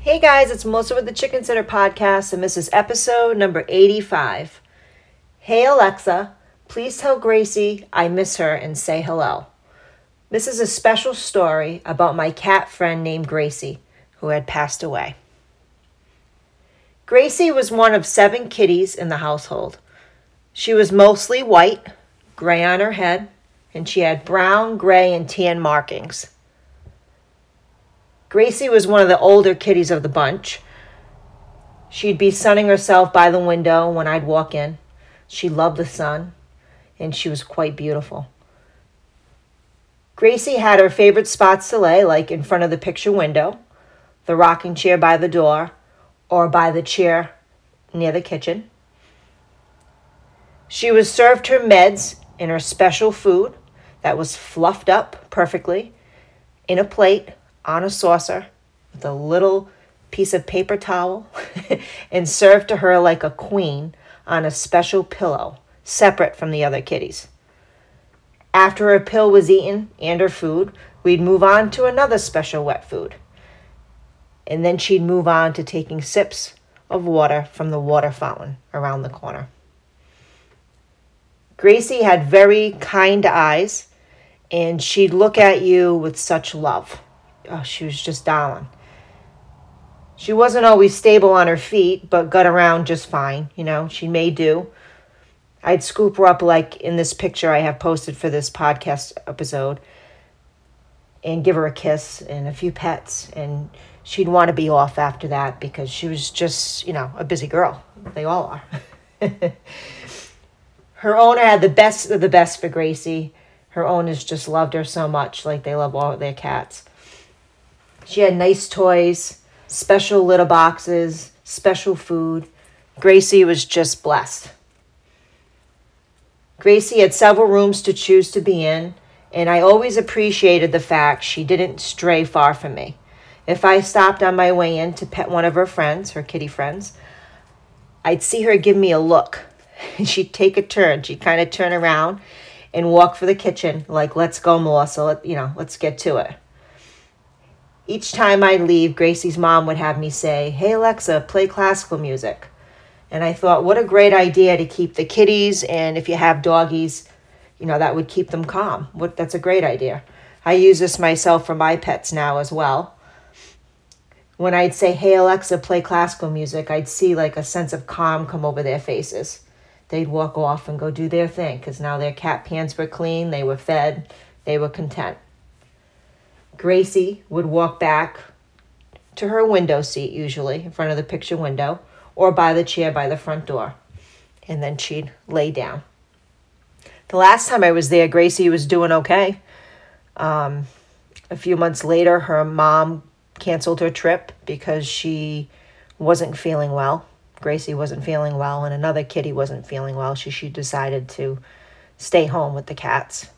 Hey guys, it's Melissa with the Chicken Center Podcast, and this is episode number 85. Hey Alexa, please tell Gracie I miss her and say hello. This is a special story about my cat friend named Gracie, who had passed away. Gracie was one of seven kitties in the household. She was mostly white, gray on her head, and she had brown, gray, and tan markings. Gracie was one of the older kitties of the bunch. She'd be sunning herself by the window when I'd walk in. She loved the sun, and she was quite beautiful. Gracie had her favorite spots to lay, like in front of the picture window, the rocking chair by the door, or by the chair near the kitchen. She was served her meds in her special food that was fluffed up perfectly in a plate on a saucer with a little piece of paper towel and served to her like a queen on a special pillow, separate from the other kitties. After her pill was eaten and her food, we'd move on to another special wet food. And then she'd move on to taking sips of water from the water fountain around the corner. Gracie had very kind eyes, and she'd look at you with such love oh, she was just darling. She wasn't always stable on her feet, but got around just fine. You know, she may do. I'd scoop her up like in this picture I have posted for this podcast episode and give her a kiss and a few pets. And she'd want to be off after that because she was just, you know, a busy girl. They all are. her owner had the best of the best for Gracie. Her owners just loved her so much, like they love all their cats. She had nice toys, special litter boxes, special food. Gracie was just blessed. Gracie had several rooms to choose to be in, and I always appreciated the fact she didn't stray far from me. If I stopped on my way in to pet one of her friends, her kitty friends, I'd see her give me a look. And she'd take a turn. She'd kind of turn around and walk for the kitchen, like, let's go, Melissa. Let, you know, let's get to it. Each time I'd leave, Gracie's mom would have me say, Hey Alexa, play classical music. And I thought, what a great idea to keep the kitties, and if you have doggies, you know, that would keep them calm. What, that's a great idea. I use this myself for my pets now as well. When I'd say, Hey Alexa, play classical music, I'd see like a sense of calm come over their faces. They'd walk off and go do their thing because now their cat pants were clean, they were fed, they were content. Gracie would walk back to her window seat, usually in front of the picture window, or by the chair by the front door. And then she'd lay down. The last time I was there, Gracie was doing okay. Um, a few months later, her mom canceled her trip because she wasn't feeling well. Gracie wasn't feeling well, and another kitty wasn't feeling well. So she decided to stay home with the cats.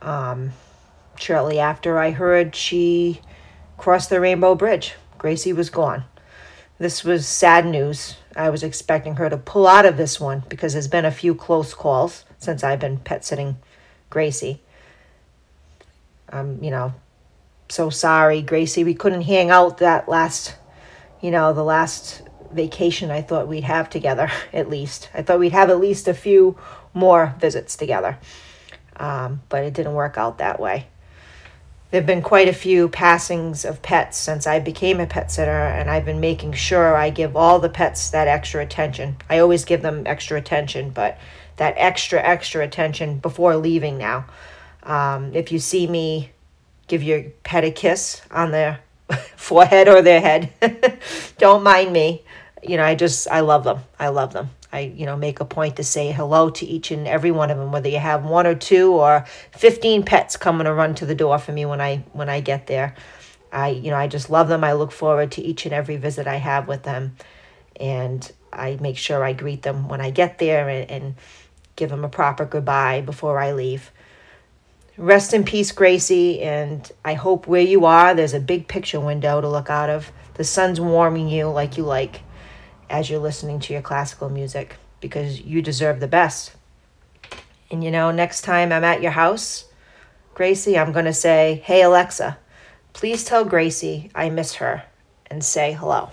Um, Shortly after, I heard she crossed the Rainbow Bridge. Gracie was gone. This was sad news. I was expecting her to pull out of this one because there's been a few close calls since I've been pet sitting Gracie. I'm, you know, so sorry, Gracie. We couldn't hang out that last, you know, the last vacation I thought we'd have together, at least. I thought we'd have at least a few more visits together. Um, but it didn't work out that way there have been quite a few passings of pets since I became a pet sitter, and I've been making sure I give all the pets that extra attention. I always give them extra attention, but that extra, extra attention before leaving now. Um, if you see me give your pet a kiss on their forehead or their head, don't mind me. You know, I just, I love them. I love them. I, you know, make a point to say hello to each and every one of them, whether you have one or two or 15 pets coming to run to the door for me when I, when I get there. I, you know, I just love them. I look forward to each and every visit I have with them. And I make sure I greet them when I get there and, and give them a proper goodbye before I leave. Rest in peace, Gracie. And I hope where you are, there's a big picture window to look out of. The sun's warming you like you like as you're listening to your classical music because you deserve the best. And you know, next time I'm at your house, Gracie, I'm going to say, Hey, Alexa, please tell Gracie I miss her and say hello.